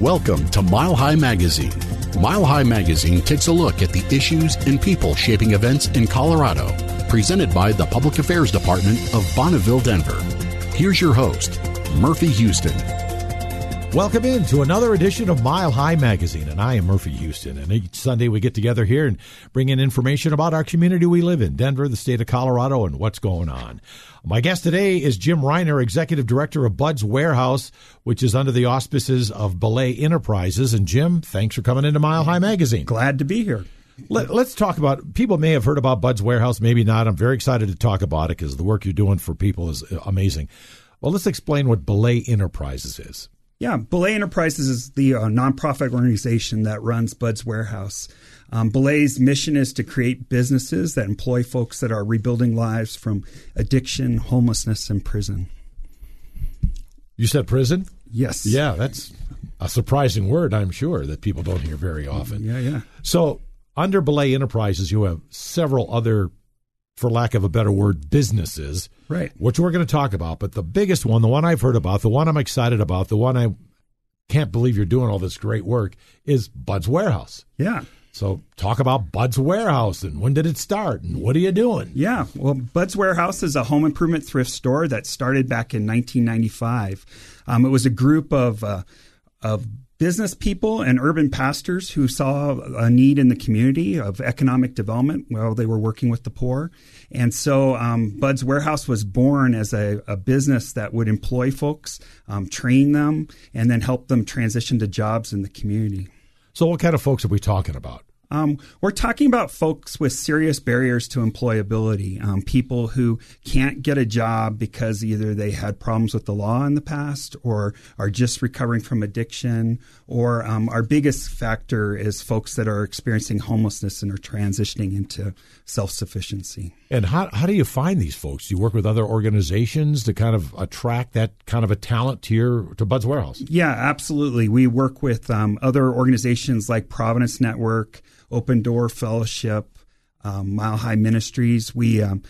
Welcome to Mile High Magazine. Mile High Magazine takes a look at the issues and people shaping events in Colorado. Presented by the Public Affairs Department of Bonneville, Denver. Here's your host, Murphy Houston. Welcome in to another edition of Mile High Magazine, and I am Murphy Houston. And each Sunday we get together here and bring in information about our community we live in, Denver, the state of Colorado, and what's going on. My guest today is Jim Reiner, Executive Director of Bud's Warehouse, which is under the auspices of Belay Enterprises. And Jim, thanks for coming into Mile High Magazine. Glad to be here. Let, us talk about. People may have heard about Bud's Warehouse, maybe not. I'm very excited to talk about it because the work you're doing for people is amazing. Well, let's explain what Belay Enterprises is. Yeah, Belay Enterprises is the uh, nonprofit organization that runs Bud's Warehouse. Um, Belay's mission is to create businesses that employ folks that are rebuilding lives from addiction, homelessness, and prison. You said prison? Yes. Yeah, that's a surprising word, I'm sure, that people don't hear very often. Yeah, yeah. So, under Belay Enterprises, you have several other, for lack of a better word, businesses, right? Which we're going to talk about. But the biggest one, the one I've heard about, the one I'm excited about, the one I can't believe you're doing all this great work, is Bud's Warehouse. Yeah. So, talk about Bud's Warehouse and when did it start and what are you doing? Yeah, well, Bud's Warehouse is a home improvement thrift store that started back in 1995. Um, it was a group of uh, of business people and urban pastors who saw a need in the community of economic development while they were working with the poor. And so um, Bud's Warehouse was born as a, a business that would employ folks, um, train them, and then help them transition to jobs in the community. So, what kind of folks are we talking about? Um, we're talking about folks with serious barriers to employability, um, people who can't get a job because either they had problems with the law in the past or are just recovering from addiction, or um, our biggest factor is folks that are experiencing homelessness and are transitioning into self sufficiency. And how, how do you find these folks? Do you work with other organizations to kind of attract that kind of a talent to your to Bud's Warehouse? Yeah, absolutely. We work with um, other organizations like Providence Network. Open Door Fellowship, um, Mile High Ministries. We um,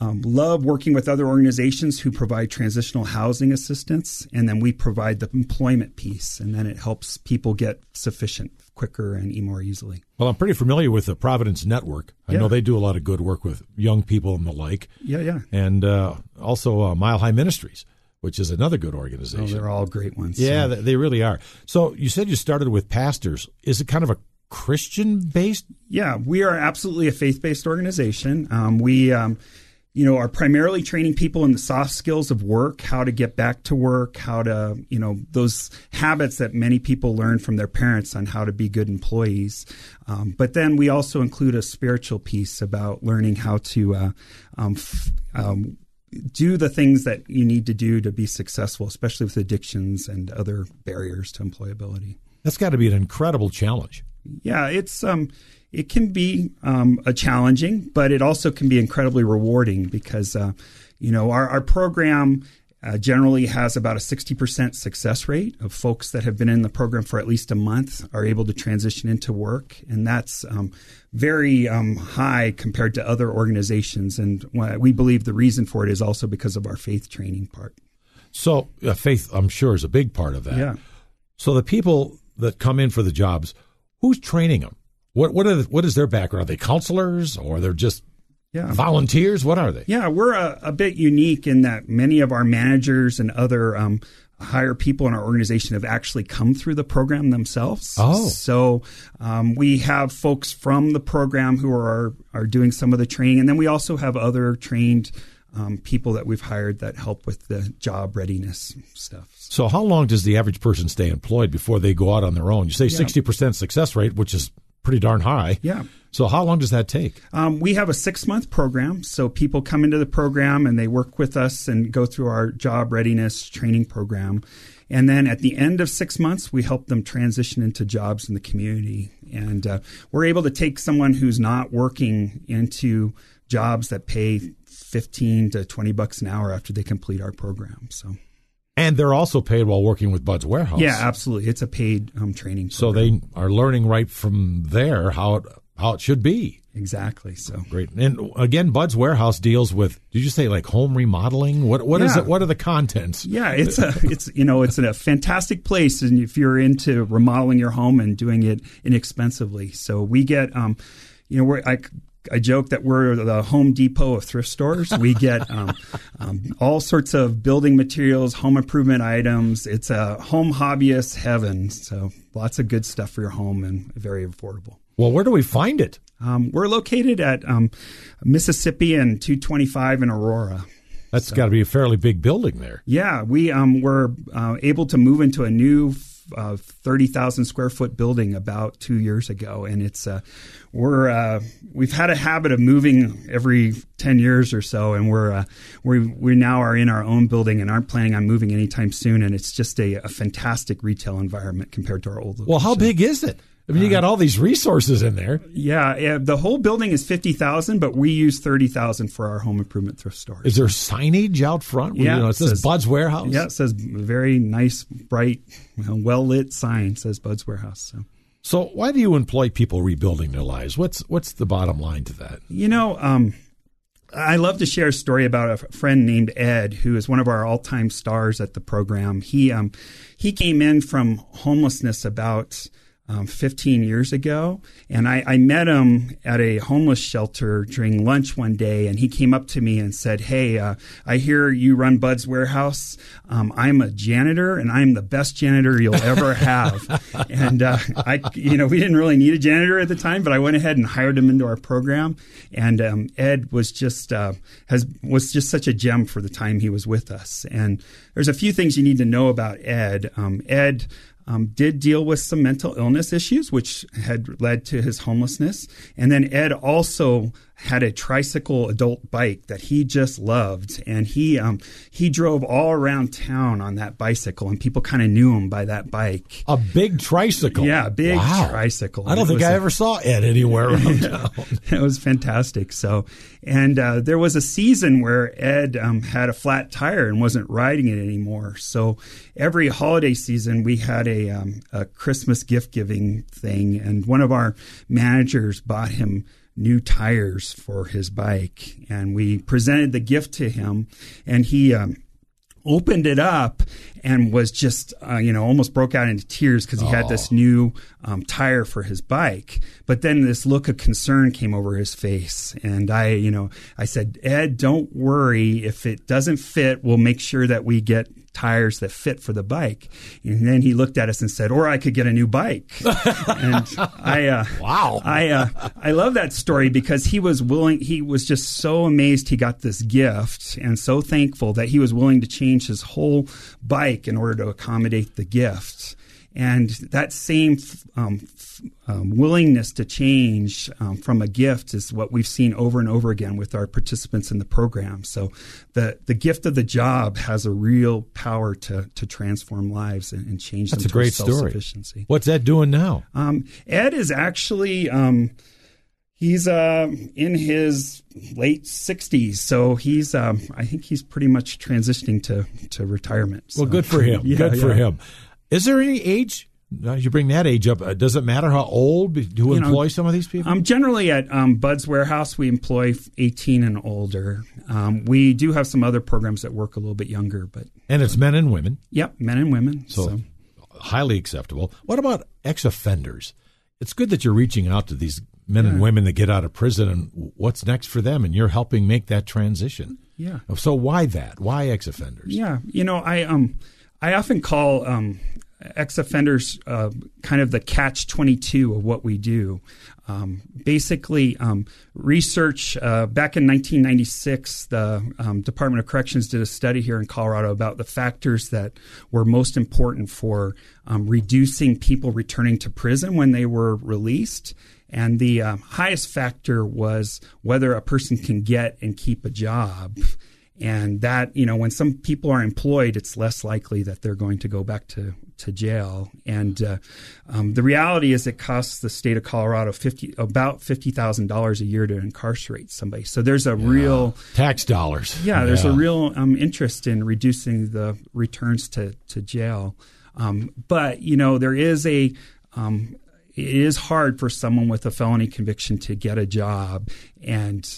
um, love working with other organizations who provide transitional housing assistance, and then we provide the employment piece, and then it helps people get sufficient quicker and more easily. Well, I'm pretty familiar with the Providence Network. I yeah. know they do a lot of good work with young people and the like. Yeah, yeah. And uh, also uh, Mile High Ministries which is another good organization. Oh, they're all great ones. Yeah, so. they really are. So you said you started with pastors. Is it kind of a Christian based? Yeah, we are absolutely a faith based organization. Um, we, um, you know, are primarily training people in the soft skills of work, how to get back to work, how to, you know, those habits that many people learn from their parents on how to be good employees. Um, but then we also include a spiritual piece about learning how to uh, um, f- um, do the things that you need to do to be successful, especially with addictions and other barriers to employability. That's got to be an incredible challenge yeah, it's um, it can be um, a challenging, but it also can be incredibly rewarding because uh, you know our, our program uh, generally has about a 60% success rate of folks that have been in the program for at least a month are able to transition into work. And that's um, very um, high compared to other organizations. And we believe the reason for it is also because of our faith training part. So, uh, faith, I'm sure, is a big part of that. Yeah. So, the people that come in for the jobs, Who's training them? What what are the, what is their background? Are they counselors or they're just yeah. volunteers? What are they? Yeah, we're a, a, bit unique in that many of our managers and other um, higher people in our organization have actually come through the program themselves. Oh, so um, we have folks from the program who are are doing some of the training, and then we also have other trained um, people that we've hired that help with the job readiness stuff. So, how long does the average person stay employed before they go out on their own? You say sixty percent success rate, which is pretty darn high. Yeah. So, how long does that take? Um, we have a six month program. So, people come into the program and they work with us and go through our job readiness training program. And then at the end of six months, we help them transition into jobs in the community. And uh, we're able to take someone who's not working into jobs that pay 15 to 20 bucks an hour after they complete our program. So and they're also paid while working with Bud's Warehouse. Yeah, absolutely. It's a paid um, training. Program. So they are learning right from there how it, how it should be. exactly. So Great. And again, Bud's Warehouse deals with. Did you say like home remodeling? What what is Yeah. it? What are the contents? Yeah, it's a it's you know it's a fantastic place, and if you're into remodeling your home and doing it inexpensively, so we get um, you know we're I. I joke that we're the Home Depot of thrift stores. We get um, um, all sorts of building materials, home improvement items. It's a home hobbyist heaven. So lots of good stuff for your home and very affordable. Well, where do we find it? Um, we're located at um, Mississippi and 225 in Aurora. That's got to be a fairly big building there. Yeah, we um, were uh, able to move into a new uh, 30,000 square foot building about two years ago, and it's uh, we're uh, we've had a habit of moving every 10 years or so, and we're uh, we we now are in our own building and aren't planning on moving anytime soon, and it's just a, a fantastic retail environment compared to our old. Well, how big is it? I mean, you got all these resources in there. Yeah, yeah, the whole building is 50,000, but we use 30,000 for our home improvement thrift store. Is there signage out front? Yeah, you know, it it says says- Bud's Warehouse. Yeah, it says very nice, bright, well lit sign says Bud's Warehouse. So So why do you employ people rebuilding their lives? What's what's the bottom line to that? you know, um, I love to share a story about a friend named Ed, who is one of our all time stars at the program. He um, he came in from homelessness about. Um, 15 years ago, and I, I met him at a homeless shelter during lunch one day, and he came up to me and said, "Hey, uh, I hear you run Bud's Warehouse. Um, I'm a janitor, and I'm the best janitor you'll ever have." and uh, I, you know, we didn't really need a janitor at the time, but I went ahead and hired him into our program. And um, Ed was just uh, has was just such a gem for the time he was with us. And there's a few things you need to know about Ed. Um, Ed um, did deal with some mental illness issues, which had led to his homelessness. And then Ed also had a tricycle adult bike that he just loved, and he um, he drove all around town on that bicycle, and people kind of knew him by that bike. A big tricycle. Yeah, a big Wow. tricycle. I don't think I a- ever saw Ed anywhere around town. it was fantastic. So, and uh, there was a season where Ed um, had a flat tire and wasn't riding it anymore. So every holiday season we had a, um, a Christmas gift giving thing, and one of our managers bought him new tires for his bike, and we presented the gift to him, and he. Um, opened it up and was just uh, you know almost broke out into tears because he had this new um, tire for his bike. But then this look of concern came over his face. And i you know i said ed don't worry. If it doesn't fit we'll make sure that we get tires that fit for the bike and then he looked at us and said or i could get a new bike and i uh, Wow. I uh, I love that story because he was willing. He was just so amazed he got this gift, and so thankful that he was willing to change his whole bike in order to accommodate the gift. And that same um, um, willingness to change um, from a gift is what we've seen over and over again with our participants in the program. So the the gift of the job has a real power to to transform lives and, and change That's a them great to story. self-sufficiency. What's Ed doing now? Um, Ed is actually um, he's uh, in his late 60s, so he's um, I think he's pretty much transitioning to to retirement. Well, good for him. Yeah, good for yeah. him. Is there any age? Now, you bring that age up. Uh, does it matter how old to know, employ some of these people? Um, generally, at um, Bud's Warehouse, we employ 18 and older. Um, we do have some other programs that work a little bit younger, but and it's men and women, yep, men and women. so, So, highly acceptable. What about ex-offenders? It's good that you're reaching out to these men and women that get out of prison, and what's next for them, and you're helping make that transition. yeah. So why that? Why ex-offenders? Yeah, you know, I um, I often call um, ex-offenders uh, kind of the catch twenty two of what we do. Um, basically, um, research uh, back in 1996, the um, Department of Corrections did a study here in Colorado about the factors that were most important for um, reducing people returning to prison when they were released. And the um, highest factor was whether a person can get and keep a job. And that, you know, when some people are employed, it's less likely that they're going to go back to, to jail. And uh, um, the reality is, it costs the state of Colorado fifty about fifty thousand dollars a year to incarcerate somebody. So there's a real, Tax dollars. yeah, there's a real um, interest in reducing the returns to to jail. Um, but you know, there is a um, it is hard for someone with a felony conviction to get a job. And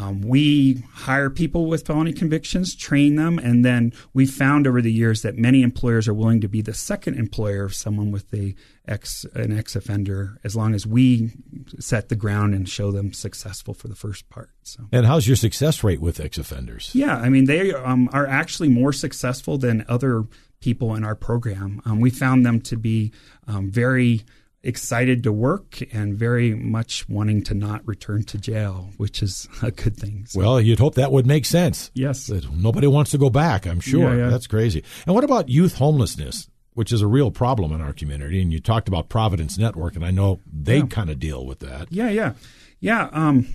um, we hire people with felony convictions, train them, and then we found over the years that many employers are willing to be the second employer of someone with a ex an ex offender, as long as we set the ground and show them successful for the first part. So. And how's your success rate with ex offenders? Yeah, I mean they um, are actually more successful than other people in our program. Um, we found them to be um, very excited to work and very much wanting to not return to jail, which is a good thing. So. Well, you'd hope that would make sense. Yes. Nobody wants to go back, I'm sure. Yeah, yeah. That's crazy. And what about youth homelessness? Which is a real problem in our community, and you talked about Providence Network, and I know they yeah. kind of deal with that. Yeah, yeah, yeah. Um,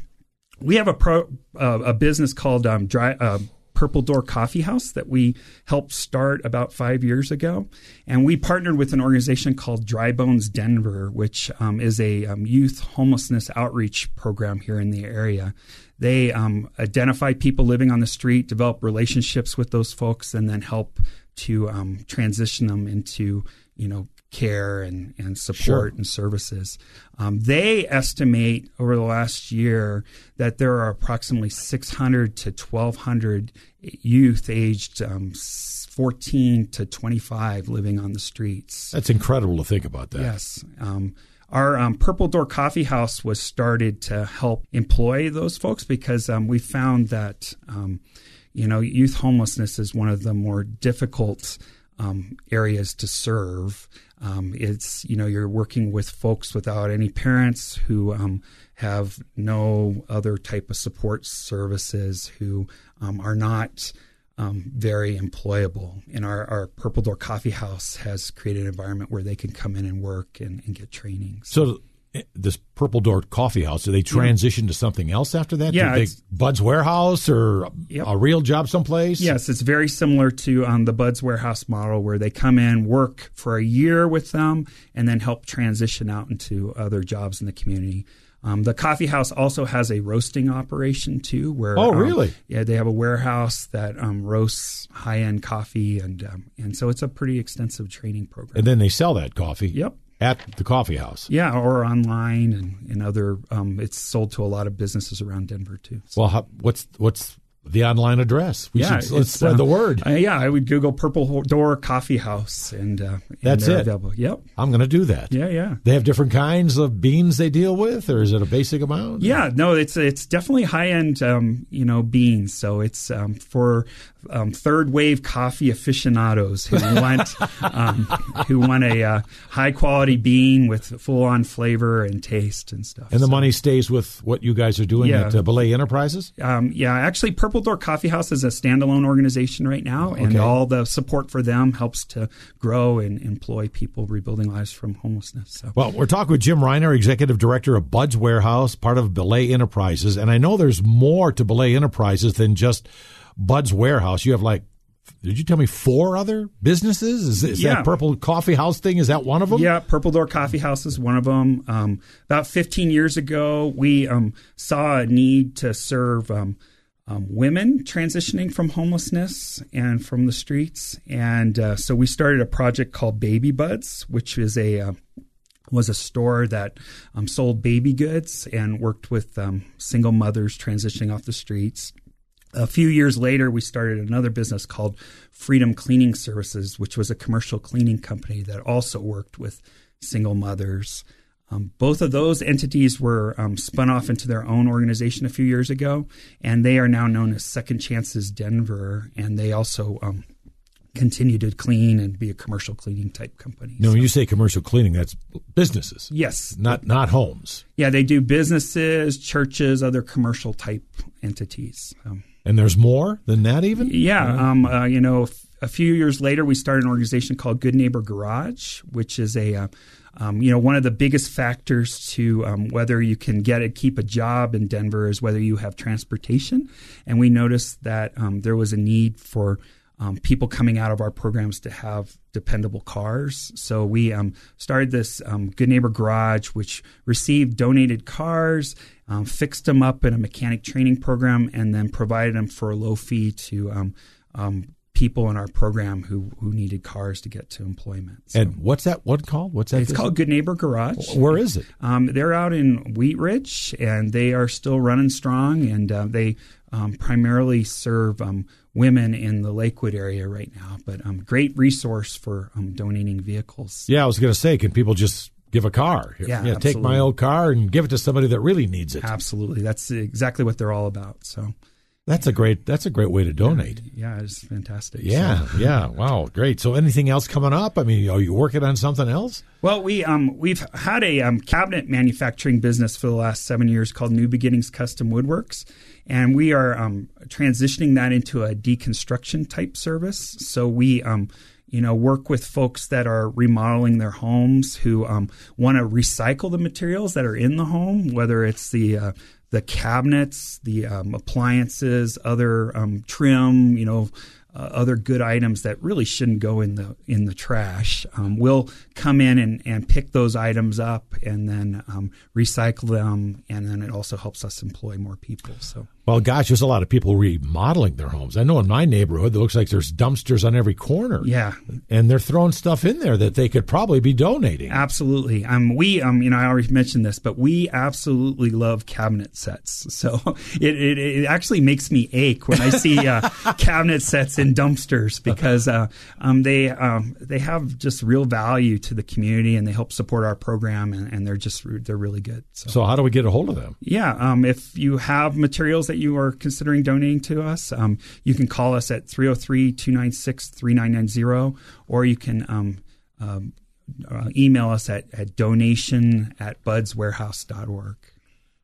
we have a pro uh, a business called um, Dry uh, Purple Door Coffee House that we helped start about five years ago. And we partnered with an organization called Dry Bones Denver, which um, is a um, youth homelessness outreach program here in the area. They um, identify people living on the street, develop relationships with those folks, and then help to um, transition them into you know care and, and support sure. and services. Um, they estimate over the last year that there are approximately 600 to 1,200 youth aged um, 14 to 25 living on the streets. That's incredible to think about that. Yes. Um, our um, Purple Door Coffee House was started to help employ those folks because um, we found that, um, you know, youth homelessness is one of the more difficult um, areas to serve. Um, it's you know you're working with folks without any parents who um, have no other type of support services who um, are not um, very employable. And our, our Purple Door Coffee House has created an environment where they can come in and work and, and get training. So, so this Purple Door Coffee House, do they transition yeah. to something else after that? Yeah, they, Bud's Warehouse or yep. a real job someplace? Yes, it's very similar to um, the Bud's Warehouse model, where they come in, work for a year with them, and then help transition out into other jobs in the community. Um, the coffee house also has a roasting operation too, where oh um, really? yeah, they have a warehouse that um, roasts high end coffee, and um, and so it's a pretty extensive training program. And then they sell that coffee. Yep at the coffee house. Yeah, or online and, and other. Um, it's sold to a lot of businesses around Denver too. So. Well, how, what's what's the online address. We yeah, should, let's spread uh, the word. Uh, yeah, I would Google Purple Door Coffee House, and, uh, and that's it. Available. Yep, I'm going to do that. Yeah, yeah. They have different kinds of beans they deal with, or is it a basic amount? Yeah, no, it's it's definitely high end, um, you know, beans. So it's um, for um, third wave coffee aficionados who want um, who want a uh, high quality bean with full on flavor and taste and stuff. And the so, money stays with what you guys are doing yeah. at uh, Belay Enterprises. Um, yeah, actually, Purple Door Coffee House is a standalone organization right now, and okay. all the support for them helps to grow and employ people rebuilding lives from homelessness. So. Well, we're talking with Jim Reiner, executive director of Bud's Warehouse, part of Belay Enterprises, and I know there's more to Belay Enterprises than just Bud's Warehouse. You have like did you tell me four other businesses? Is, is yeah. that Purple Coffee House thing? Is that one of them? Yeah, Purple Door Coffee House is one of them. Um, about 15 years ago, we um, saw a need to serve um, um women transitioning from homelessness and from the streets, and uh, so we started a project called Baby Buds, which is a uh, was a store that um, sold baby goods and worked with um, single mothers transitioning off the streets a few years later, we started another business called Freedom Cleaning Services, which was a commercial cleaning company that also worked with single mothers. Um, both of those entities were um, spun off into their own organization a few years ago, and they are now known as Second Chances Denver, and they also um, continue to clean and be a commercial cleaning type company. No, so. when you say commercial cleaning, that's businesses. Yes, not not homes. Yeah, they do businesses, churches, other commercial type entities. And there's more than that, even. Yeah, um, uh, you know, a few years later, we started an organization called Good Neighbor Garage, which is a uh, um, you know, one of the biggest factors to um, whether you can get a, keep a job in Denver is whether you have transportation. And we noticed that um, there was a need for um, people coming out of our programs to have dependable cars. So we um, started this um, Good Neighbor Garage, which received donated cars, um, fixed them up in a mechanic training program, and then provided them for a low fee to um, um, people in our program who who needed cars to get to employment. So. And what's that one called? What's that? It's business? called Good Neighbor Garage. Where is it? Um, they're out in Wheat Ridge, and they are still running strong, and uh, they um, primarily serve um, women in the Lakewood area right now. But um, great resource for um, donating vehicles. Yeah, I was going to say, can people just give a car? Yeah, yeah take my old car and give it to somebody that really needs it. Absolutely, that's exactly what they're all about. So. That's a great. That's a great way to donate. Yeah, yeah it's fantastic. Yeah, so. yeah. Wow, great. So, anything else coming up? I mean, are you working on something else? Well, we um we've had a um, cabinet manufacturing business for the last seven years called New Beginnings Custom Woodworks, and we are um, transitioning that into a deconstruction type service. So we um you know, work with folks that are remodeling their homes who um, want to recycle the materials that are in the home, whether it's the uh, the cabinets, the um, appliances, other um, trim, you know, uh, other good items that really shouldn't go in the in the trash. Um, we'll come in and, and pick those items up and then um, recycle them, and then it also helps us employ more people. So well, gosh, there's a lot of people remodeling their homes. I know in my neighborhood, it looks like there's dumpsters on every corner. Yeah, and they're throwing stuff in there that they could probably be donating. Absolutely. Um, we, um, you know, I already mentioned this, but we absolutely love cabinet sets. So it, it, it actually makes me ache when I see uh, cabinet sets in dumpsters because uh, um, they um, they have just real value to the community and they help support our program and, and they're just they're really good. So. so how do we get a hold of them? Yeah, um, if you have materials that that you are considering donating to us, um, you can call us at 303 296 3990, or you can um, um, uh, email us at, at donation at budswarehouse.org.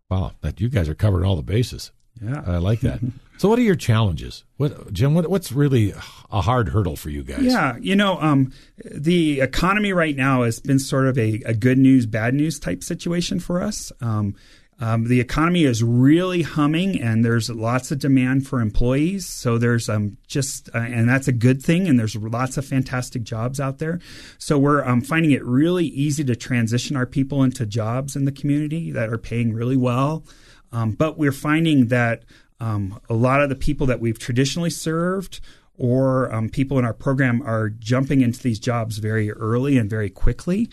Wow, that you guys are covering all the bases. Yeah, I like that. so, what are your challenges? What, Jim? What, what's really a hard hurdle for you guys? Yeah, you know, um, the economy right now has been sort of a, a, good news, bad news type situation for us. Um, um, the economy is really humming, and there's lots of demand for employees. So there's um, just, uh, and that's a good thing. And there's lots of fantastic jobs out there. So we're um, finding it really easy to transition our people into jobs in the community that are paying really well. Um, but we're finding that um, a lot of the people that we've traditionally served or um, people in our program are jumping into these jobs very early and very quickly,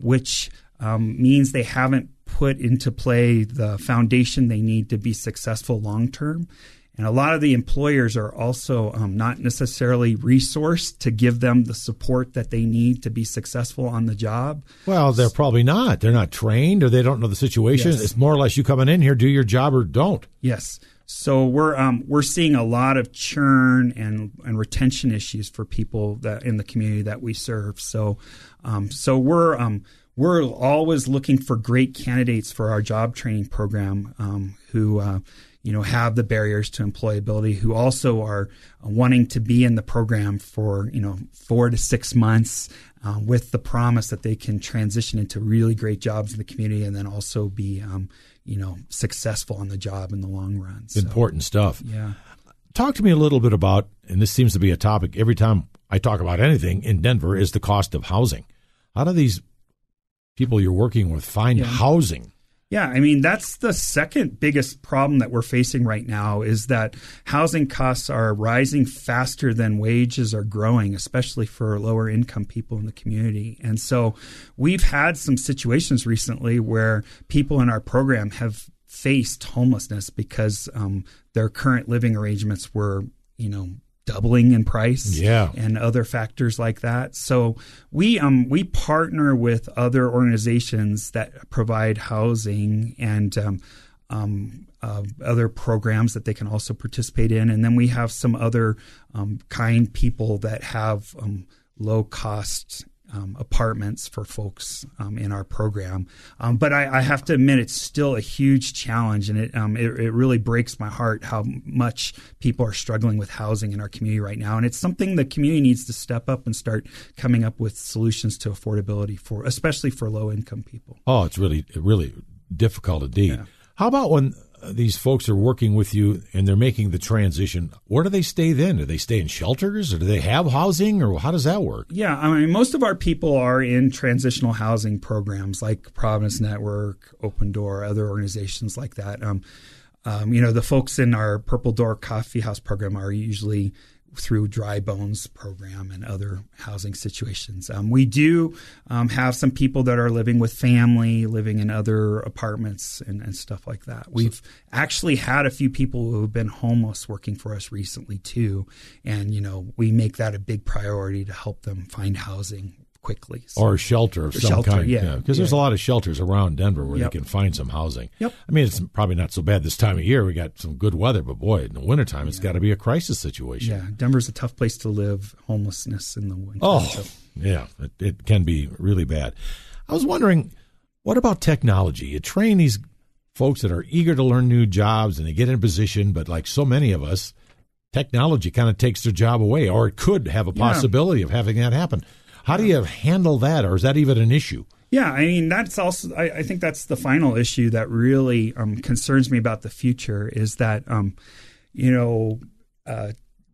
which means they haven't put into play the foundation they need to be successful long term. And a lot of the employers are also um, not necessarily resourced to give them the support that they need to be successful on the job. Well, they're probably not. They're not trained or they don't know the situation. Yes. It's more or less you coming in here, do your job or don't. Yes. So we're um, we're seeing a lot of churn and, and retention issues for people that in the community that we serve. So um, so we're um, we're always looking for great candidates for our job training program um, who uh, you know have the barriers to employability who also are wanting to be in the program for you know four to six months uh, with the promise that they can transition into really great jobs in the community and then also be um, you know successful on the job in the long run. So, important stuff. yeah. Talk to me a little bit about and this seems to be a topic every time i talk about anything in denver is the cost of housing. How do these people you're working with find yeah. housing. Yeah, I mean that's the second biggest problem that we're facing right now is that housing costs are rising faster than wages are growing, especially for lower income people in the community. And so we've had some situations recently where people in our program have faced homelessness because um, their current living arrangements were, you know, doubling in price yeah. and other factors like that. So we um we partner with other organizations that provide housing and um, um, uh, other programs that they can also participate in, and then we have some other um, kind people that have um, low cost um, apartments for folks um, in our program. Um, but I, I, have to admit, it's still a huge challenge, and it, um, it, it really breaks my heart how much people are struggling with housing in our community right now. And it's something the community needs to step up and start coming up with solutions to affordability for, especially for low income people. Oh, it's really really difficult indeed. Yeah. How about when these folks are working with you and they're making the transition, where do they stay then? Do they stay in shelters or do they have housing or how does that work? Yeah, I mean, most of our people are in transitional housing programs like Providence Network, Open Door, other organizations like that. Um, um, you know, the folks in our Purple Door Coffee House program are usually through Dry Bones program and other housing situations. Um, we do um, have some people that are living with family, living in other apartments and, and, stuff like that. We've actually had a few people who have been homeless working for us recently too, and you know we make that a big priority to help them find housing quickly. So. Or shelter of some shelter, kind. Yeah. Because yeah. there's a lot of shelters around Denver where yep. they can find some housing. Yep. I mean, it's probably not so bad this time of year. We got some good weather, but boy, in the wintertime, it's got to be a crisis situation. Yeah. Denver's a tough place to live, homelessness in the winter. Oh, so. yeah. It, it can be really bad. I was wondering, what about technology? You train these folks that are eager to learn new jobs and they get in a position, but like so many of us, technology kind of takes their job away, or it could have a possibility yeah. of having that happen. How do you handle that, or is that even an issue? Yeah, I mean that's also. I, I think that's the final issue that really um, concerns me about the future is that, um, you know, uh,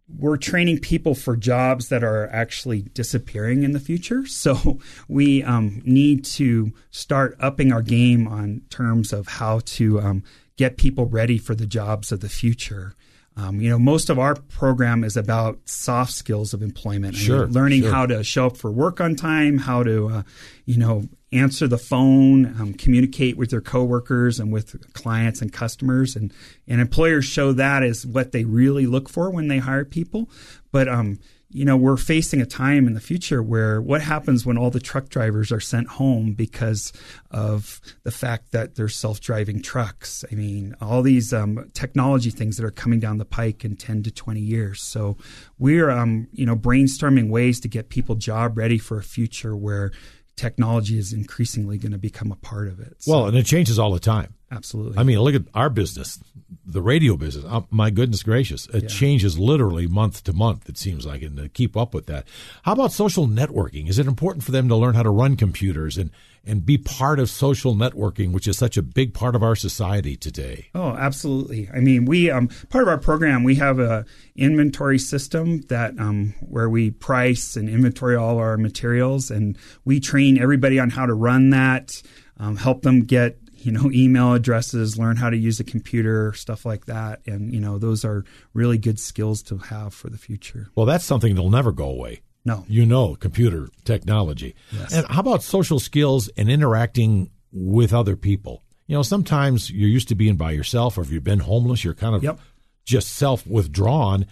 we're training people for jobs that are actually disappearing in the future. So we um, need to start upping our game on terms of how to um, get people ready for the jobs of the future. Um, you know, most of our program is about soft skills of employment. Sure, I mean, learning sure. how to show up for work on time, how to, uh, you know, answer the phone, um, communicate with their coworkers and with clients and customers, and and employers show that as what they really look for when they hire people. But um, you know, we're facing a time in the future where what happens when all the truck drivers are sent home because of the fact that there's self-driving trucks. I mean, all these um, technology things that are coming down the pike in 10 to 20 years. So we're, um, you know, brainstorming ways to get people job ready for a future where technology is increasingly going to become a part of it. So, well, and it changes all the time. Absolutely. I mean, look at our business, the radio business. Oh, my goodness gracious, it yeah. changes literally month to month. It seems like, and to keep up with that. How about social networking? Is it important for them to learn how to run computers and and be part of social networking, which is such a big part of our society today? Oh, absolutely. I mean, we um, part of our program we have a inventory system that um, where we price and inventory all our materials, and we train everybody on how to run that. Um, help them get you know email addresses learn how to use a computer stuff like that. And you know those are really good skills to have for the future. Well that's something that'll never go away. No. You know computer technology. Yes. and how about social skills and interacting with other people? You know sometimes you're used to being by yourself or if you've been homeless you're kind of yep. just self withdrawn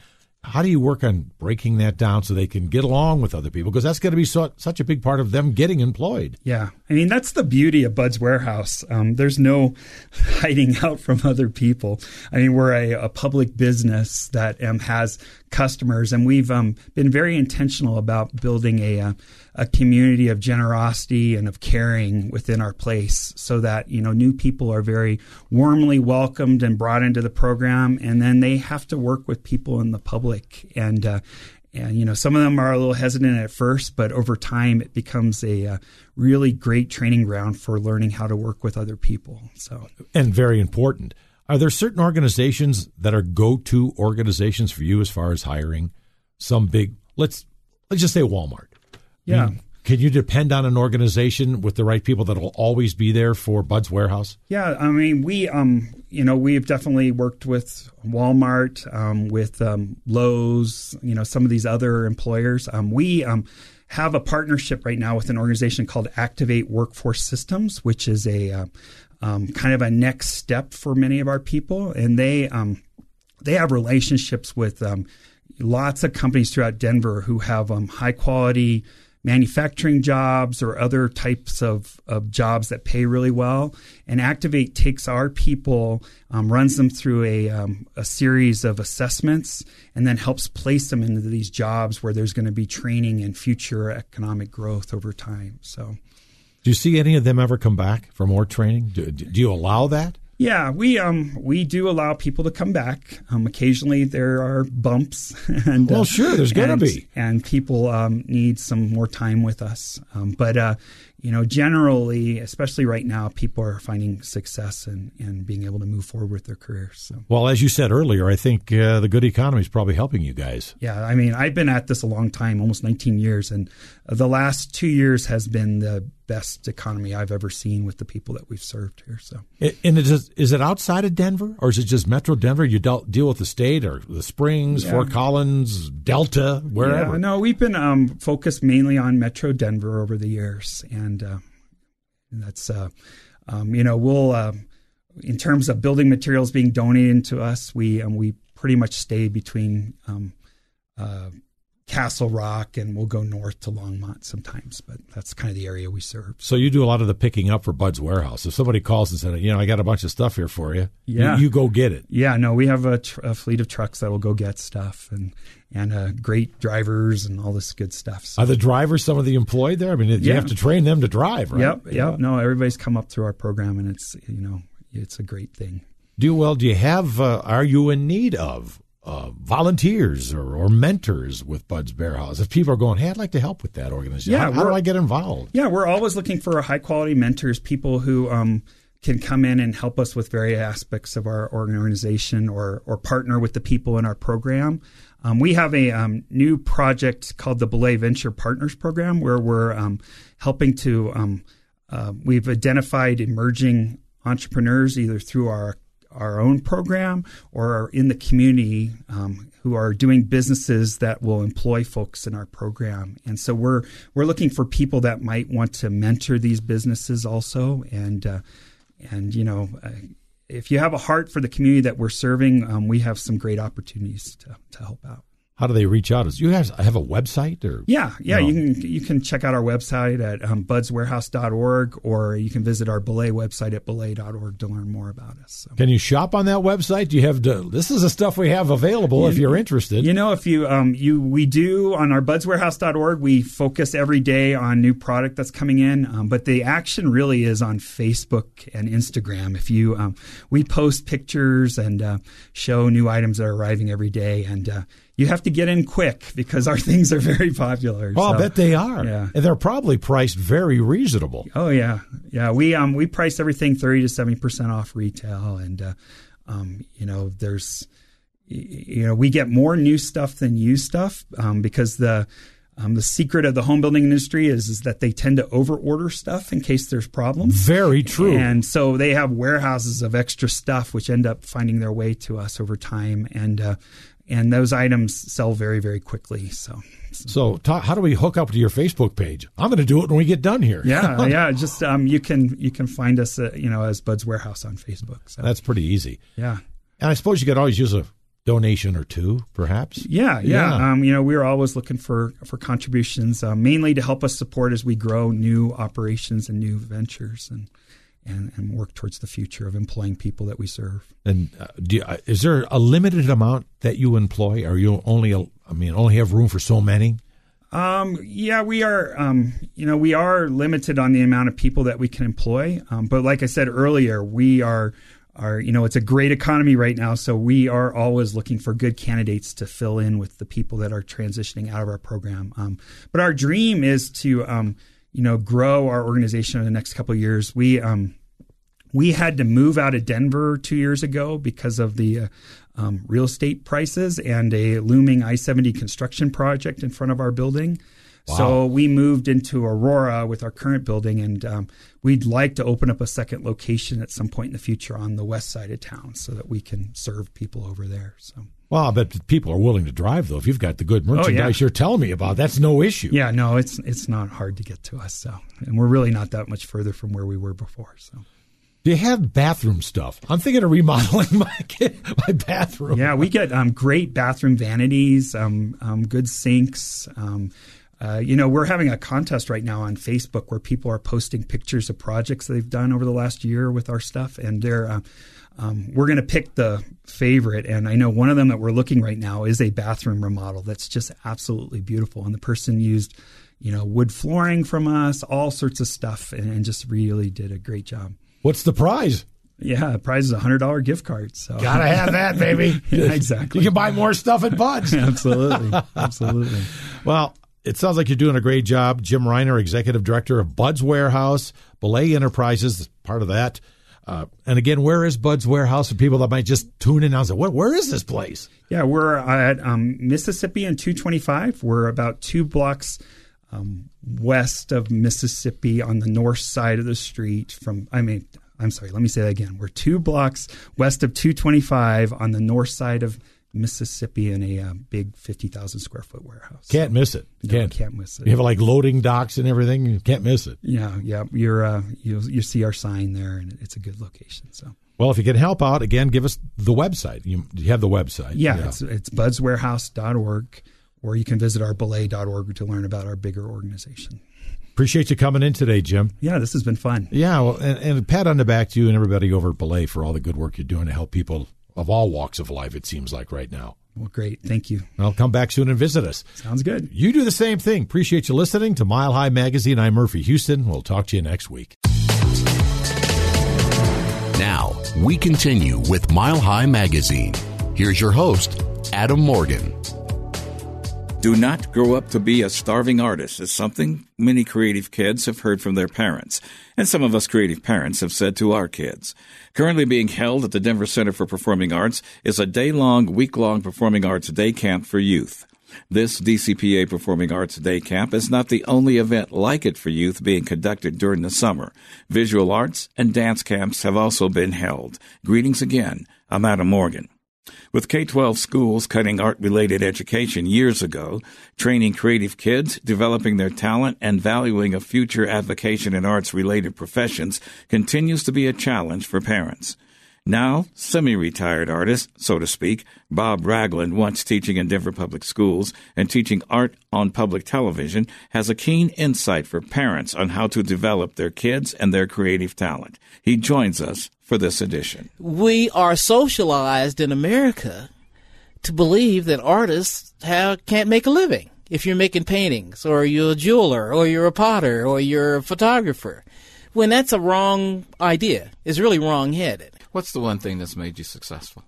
how do you work on breaking that down so they can get along with other people? Because that's going to be so, such a big part of them getting employed. Yeah. I mean, that's the beauty of Bud's Warehouse. Um, there's no hiding out from other people. I mean, we're a, a public business that um, has customers, and we've um, been very intentional about building a, a, a community of generosity and of caring within our place, so that you know new people are very warmly welcomed and brought into the program, and then they have to work with people in the public and. Uh, and you know some of them are a little hesitant at first but over time it becomes a uh, really great training ground for learning how to work with other people so and very important are there certain organizations that are go-to organizations for you as far as hiring some big let's let's just say Walmart? Yeah. Can you depend on an organization with the right people that will always be there for Bud's Warehouse? Yeah, I mean, we, um, you know, we've definitely worked with Walmart, um, with um, Lowe's, you know, some of these other employers. Um, we um, have a partnership right now with an organization called Activate Workforce Systems, which is a uh, um, kind of a next step for many of our people, and they um, they have relationships with um, lots of companies throughout Denver who have um, high quality manufacturing jobs or other types of, of jobs that pay really well. And Activate takes our people, um, runs them through a, um, a series of assessments, and then helps place them into these jobs where there's going to be training and future economic growth over time. So. Do you see any of them ever come back for more training? Do, do you allow that? Yeah, we um we do allow people to come back. Um, occasionally there are bumps, and well, uh, sure, there's going to be, and people um, need some more time with us. Um, but uh, you know, generally, especially right now, people are finding success and and being able to move forward with their careers. So. Well, as you said earlier, I think uh, the good economy is probably helping you guys. Yeah, I mean, I've been at this a long time, almost 19 years, and the last two years has been the best economy I've ever seen with the people that we've served here. So, and it is, is it outside of Denver or is it just Metro Denver? You dealt, deal with the state or the Springs, yeah. Fort Collins, Delta, wherever. Yeah, no, we've been um, focused mainly on Metro Denver over the years, and, uh, and that's uh, um, you know we'll uh, in terms of building materials being donated to us, we um, we pretty much stay between um, uh, Castle Rock, and we'll go north to Longmont sometimes, but that's kind of the area we serve. So you do a lot of the picking up for Bud's Warehouse. If somebody calls and says, you know, I got a bunch of stuff here for you, yeah, you, you go get it. Yeah, no, we have a, tr- a, fleet of trucks that will go get stuff, and and uh, great drivers and all this good stuff. So. Are the drivers some of the employed there? I mean, you yeah. have to train them to drive, right? Yep, yep. Yeah. No, everybody's come up through our program, and it's you know, it's a great thing. Do well? Do you have? Uh, are you in need of uh, volunteers or, or, mentors with Bud's Warehouse. If people are going, hey, I'd like to help with that organization, yeah, how, how do I get involved? Yeah, we're always looking for high quality mentors, people who um, can come in and help us with various aspects of our organization or, or partner with the people in our program. Um, we have a um, new project called the Belay Venture Partners Program where we're um, helping to, um, uh, we've identified emerging entrepreneurs either through our our own program or are in the community um, who are doing businesses that will employ folks in our program. And so we're we're looking for people that might want to mentor these businesses also. And uh, and you know, uh, if you have a heart for the community that we're serving, um, we have some great opportunities to to help out how do they reach out? Do you guys have a website or? Yeah, yeah. You, can you can check out our website at um, budswarehouse.org or you can visit our Belay website at belay.org to learn more about us. So. Can you shop on that website? Do you have to, this is the stuff we have available you, if you're interested. You know, if you um you we do on our budswarehouse.org, we focus every day on new product that's coming in, um, but the action really is on Facebook and Instagram. If you um, we post pictures and uh, show new items that are arriving every day and. Uh, you have to get in quick because our things are very popular. Oh, so, I bet they are. Yeah. And they're probably priced very reasonable. Oh yeah. Yeah. We um we price everything thirty to seventy percent off retail and uh, um, you know, there's you know, we get more new stuff than used stuff um, because the um, the secret of the home building industry is, is that they tend to overorder stuff in case there's problems. Very true. And so they have warehouses of extra stuff, which end up finding their way to us over time. And uh, and those items sell very very quickly so. So how do we hook up to your facebook page? I'm going to do it when we get done here. Yeah yeah just um, you can you can find us uh, you know as bud's warehouse on facebook so. that's pretty easy. Yeah. And i suppose you could always use a donation or two perhaps? Yeah yeah, yeah. Um, you know we're always looking for for contributions uh, mainly to help us support as we grow new operations and new ventures and and, and work towards the future of employing people that we serve. And uh, you, uh, is there a limited amount that you employ? Are you only, I mean, only have room for so many? Um, yeah, we are. Um, you know, we are limited on the amount of people that we can employ. Um, but like I said earlier, we are are you know it's a great economy right now, so we are always looking for good candidates to fill in with the people that are transitioning out of our program. Um, but our dream is to um, you know, grow our organization in the next couple of years. We um, we had to move out of Denver two years ago because of the uh, um, real estate prices and a looming I seventy construction project in front of our building. Wow. So we moved into Aurora with our current building, and um, we'd like to open up a second location at some point in the future on the west side of town, so that we can serve people over there. So well, but people are willing to drive though. If you've got the good merchandise oh, yeah. you're telling me about, that's no issue. Yeah, no, it's it's not hard to get to us. So, and we're really not that much further from where we were before. So, do you have bathroom stuff? I'm thinking of remodeling my my bathroom. Yeah, we get um, great bathroom vanities, um, um, good sinks. Um, uh, you know, we're having a contest right now on Facebook where people are posting pictures of projects they've done over the last year with our stuff, and they're uh, um, we're going to pick the favorite, and I know one of them that we're looking right now is a bathroom remodel that's just absolutely beautiful. And the person used, you know, wood flooring from us, all sorts of stuff, and, and just really did a great job. What's the prize? Yeah, the prize is a hundred dollar gift card. So gotta have that, baby. yeah, exactly. You can buy more stuff at Bud's. absolutely, absolutely. well, it sounds like you're doing a great job, Jim Reiner, executive director of Bud's Warehouse, Belay Enterprises, part of that. Uh, and again, where is Bud's Warehouse for people that might just tune in and say, "What? Where is this place?" Yeah, we're at um, Mississippi and 225. We're about two blocks um, west of Mississippi on the north side of the street from, I mean, I'm sorry, let me say that again. We're two blocks west of 225 on the north side of Mississippi in a uh, big 50,000 square foot warehouse. Can't miss it. No, can't. can't miss it. You have like loading docks and everything. You can't miss it. Yeah, yeah. You're uh, you you see our sign there, and it's a good location. So Well, if you can help out, again, give us the website. You, you have the website. yeah, it's it's budswarehouse.org, or you can visit our belay.org to learn about our bigger organization. Appreciate you coming in today, Jim. Yeah, this has been fun. Yeah, well, and, and a pat on the back to you and everybody over at Belay for all the good work you're doing to help people of all walks of life, it seems like right now. Well, great. Thank you. Well, come back soon and visit us. Sounds good. You do the same thing. Appreciate you listening to Mile High Magazine. I'm Murphy Houston. We'll talk to you next week. Now, we continue with Mile High Magazine. Here's your host, Adam Morgan. Do not grow up to be a starving artist is something many creative kids have heard from their parents, and some of us creative parents have said to our kids. Currently being held at the Denver Center for Performing Arts is a day long, week long performing arts day camp for youth. This DCPA Performing Arts Day Camp is not the only event like it for youth being conducted during the summer. Visual arts and dance camps have also been held. Greetings again. I'm Adam Morgan. With K 12 schools cutting art related education years ago, training creative kids, developing their talent, and valuing a future avocation in arts related professions continues to be a challenge for parents. Now, semi retired artist, so to speak, Bob Ragland, once teaching in Denver Public Schools and teaching art on public television, has a keen insight for parents on how to develop their kids and their creative talent. He joins us for this edition. We are socialized in America to believe that artists have, can't make a living. If you're making paintings, or you're a jeweler, or you're a potter, or you're a photographer, when that's a wrong idea. It's really wrong headed. What's the one thing that's made you successful?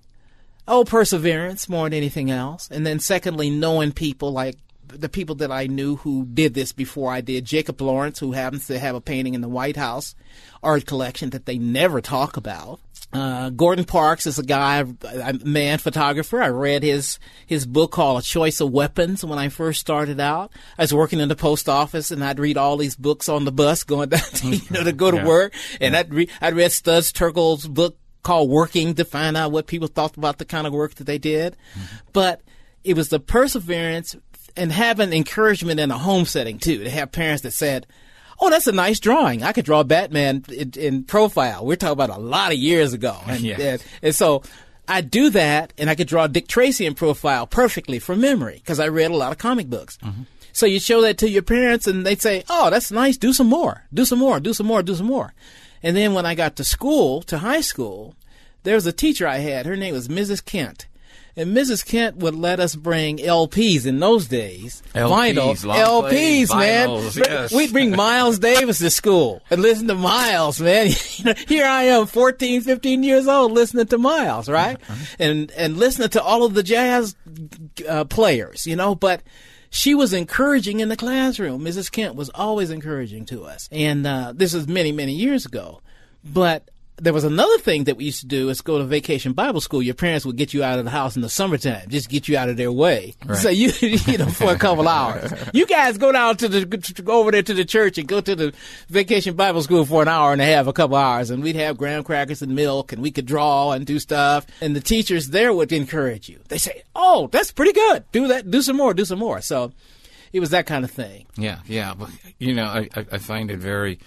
Oh, perseverance more than anything else. And then secondly, knowing people like the people that I knew who did this before I did. Jacob Lawrence, who happens to have a painting in the White House art collection that they never talk about. Uh, Gordon Parks is a guy, a man photographer. I read his his book called A Choice of Weapons when I first started out. I was working in the post office and I'd read all these books on the bus going down to, you know, to go to Yeah. work. And I'd, re- I'd read Studs Terkel's book called Working to find out what people thought about the kind of work that they did. But it was the perseverance and having encouragement in a home setting too, to have parents that said, Oh, that's a nice drawing. I could draw Batman in, in profile. We're talking about a lot of years ago. And, Yes. and, and so I do that and I could draw Dick Tracy in profile perfectly from memory because I read a lot of comic books. Mm-hmm. So you show that to your parents and they say, Oh, that's nice. Do some more. Do some more. Do some more. Do some more. And then when I got to school, to high school, there was a teacher I had. Her name was Mrs. Kent. And Mrs. Kent would let us bring LPs in those days. LPs, Vinyl. long plays, LPs, man. vinyls, yes. We'd bring Miles Davis to school and listen to Miles, man. Here I am, 14, 15 years old, listening to Miles, right? And, and listening to all of the jazz uh, players, you know, but she was encouraging in the classroom. Mrs. Kent was always encouraging to us. And uh, this is many, many years ago. But there was another thing that we used to do is go to vacation Bible school. Your parents would get you out of the house in the summertime, just get you out of their way. So you, you know, for a couple hours. You guys go down to the, to go over there to the church and go to the vacation Bible school for an hour and a half, a couple hours, and we'd have graham crackers and milk, and we could draw and do stuff. And the teachers there would encourage you. They say, "Oh, that's pretty good. Do that. Do some more. Do some more." So it was that kind of thing. Yeah, yeah. But, you know, I I find it very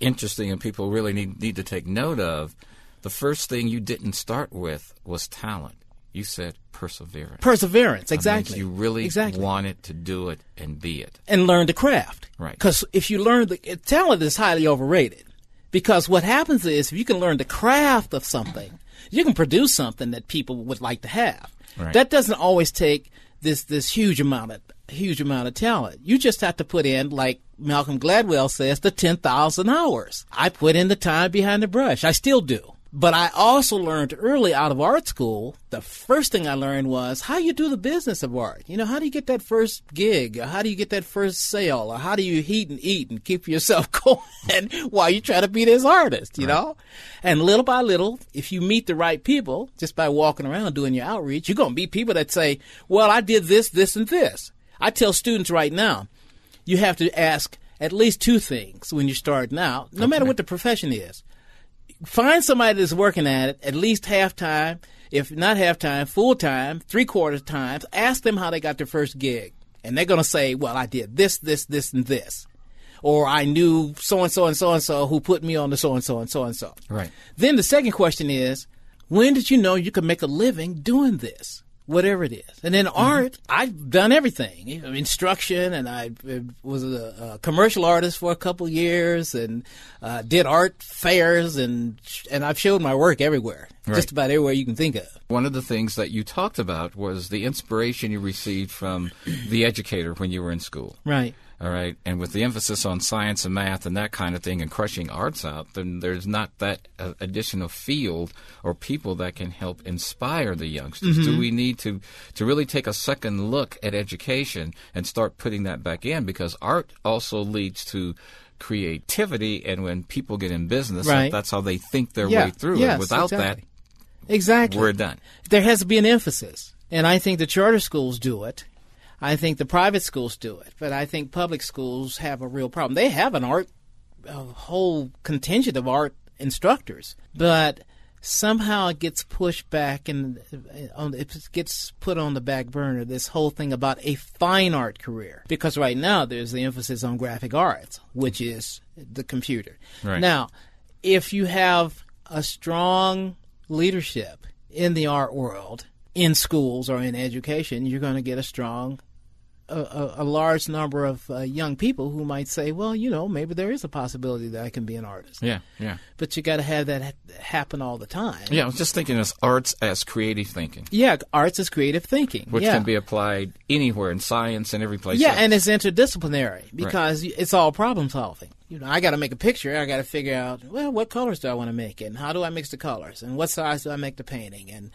interesting, and people really need, need to take note of. The first thing you didn't start with was talent. You said perseverance. Perseverance, That means exactly. you really exactly. wanted to do it and be it. and learn the craft. Right. Because if you learn the eh, talent is highly overrated. Because what happens is if you can learn the craft of something, you can produce something that people would like to have. Right. That doesn't always take this this huge amount of huge amount of talent. You just have to put in like Malcolm Gladwell says the 10,000 hours. I put in the time behind the brush. I still do. But I also learned early out of art school, the first thing I learned was how you do the business of art. You know, how do you get that first gig? Or how do you get that first sale? Or how do you heat and eat and keep yourself going while you try to be this artist, you know? And little by little, if you meet the right people, just by walking around doing your outreach, you're going to meet people that say, well, I did this, this, and this. I tell students right now, you have to ask at least two things when you're starting out, no matter what the profession is. Find somebody that's working at it at least half time, if not half time, full time, three quarters times. Ask them how they got their first gig. And they're going to say, well, I did this, this, this, and this. Or I knew so and so and so and so who put me on the so and so and so and so. Right. Then the second question is, when did you know you could make a living doing this? Whatever it is. And then art, I've done everything. You know, Instruction, and I uh, was a, a commercial artist for a couple years and uh, did art fairs, and and I've showed my work everywhere, Right. just about everywhere you can think of. One of the things that you talked about was the inspiration you received from the educator when you were in school. Right. All right. And with the emphasis on science and math and that kind of thing and crushing arts out, then there's not that uh, additional field or people that can help inspire the youngsters. Do we need to, to really take a second look at education and start putting that back in? Because art also leads to creativity. And when people get in business, Right. that's how they think their Yeah. way through Yes, it. Without exactly. Exactly. we're done. there has to be an emphasis. And I think the charter schools do it. I think the private schools do it. But I think public schools have a real problem. They have an art, a whole contingent of art instructors, but somehow it gets pushed back and uh, it gets put on the back burner. This whole thing about a fine art career, because right now there's the emphasis on graphic arts, which is the computer. Right. Now, if you have a strong leadership in the art world, in schools or in education, you're going to get a strong, a, a, large number of uh, young people who might say, well, you know, maybe there is a possibility that I can be an artist. Yeah, yeah. But you got to have that ha- happen all the time. Yeah, I was just thinking as arts as creative thinking, Yeah, arts as creative thinking. which yeah. can be applied anywhere in science and every place. Yeah, else. and it's interdisciplinary because it's all problem solving. You know, I got to make a picture. I got to figure out well, what colors do I want to make, and how do I mix the colors, and what size do I make the painting, and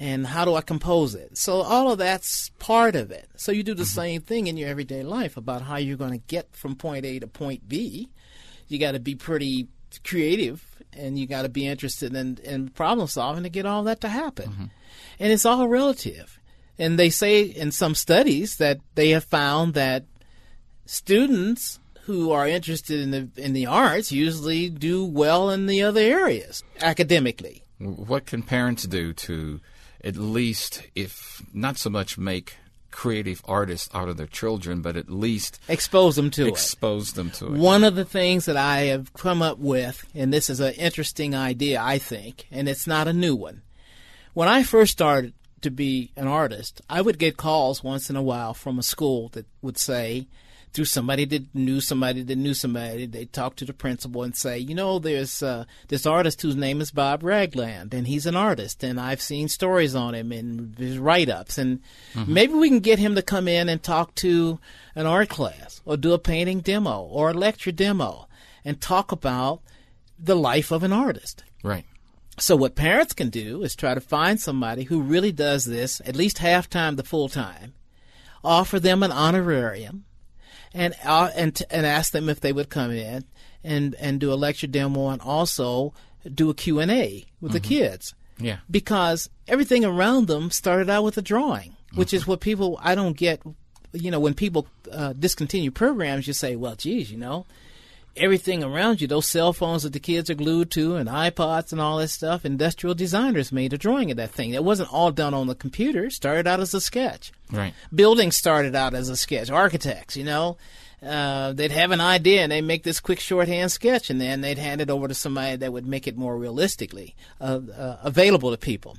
and how do I compose it. So all of that's part of it. So you do the mm-hmm. same thing in your everyday life about how you're going to get from point A to point B. You got to be pretty creative, and you got to be interested in, in problem solving to get all that to happen. Mm-hmm. And it's all relative. And they say in some studies that they have found that students who are interested in the in the arts usually do well in the other areas academically. what can parents do to at least, if not so much make creative artists out of their children, but at least Expose them to it. expose them to it? One of the things that I have come up with, and this is an interesting idea, I think, and it's not a new one. When I first started to be an artist, I would get calls once in a while from a school that would say, through somebody that knew somebody that knew somebody, they talk to the principal and say, you know, there's uh, this artist whose name is Bob Ragland, and he's an artist, and I've seen stories on him and his write-ups, and maybe we can get him to come in and talk to an art class, or do a painting demo, or a lecture demo, and talk about the life of an artist. right. So what parents can do is try to find somebody who really does this at least half time to full time, offer them an honorarium, and uh, and t- and ask them if they would come in and and do a lecture demo and also do a Q and A with the kids Yeah. because everything around them started out with a drawing, which is what people I don't get. You know, when people uh, discontinue programs, you say, "Well, geez, you know." Everything around you, those cell phones that the kids are glued to, and iPods and all that stuff, industrial designers made a drawing of that thing. It wasn't all done on the computer. It started out as a sketch. Right. Buildings started out as a sketch. Architects, you know, uh, they'd have an idea and they'd make this quick shorthand sketch, and then they'd hand it over to somebody that would make it more realistically uh, uh, available to people.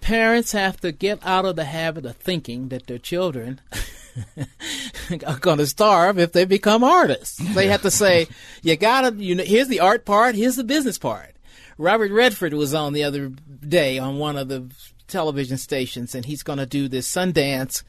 Parents have to get out of the habit of thinking that their children are going to starve if they become artists. They have to say, "You gotta, you know, here's the art part, here's the business part." Robert Redford was on the other day on one of the television stations, and he's going to do this Sundance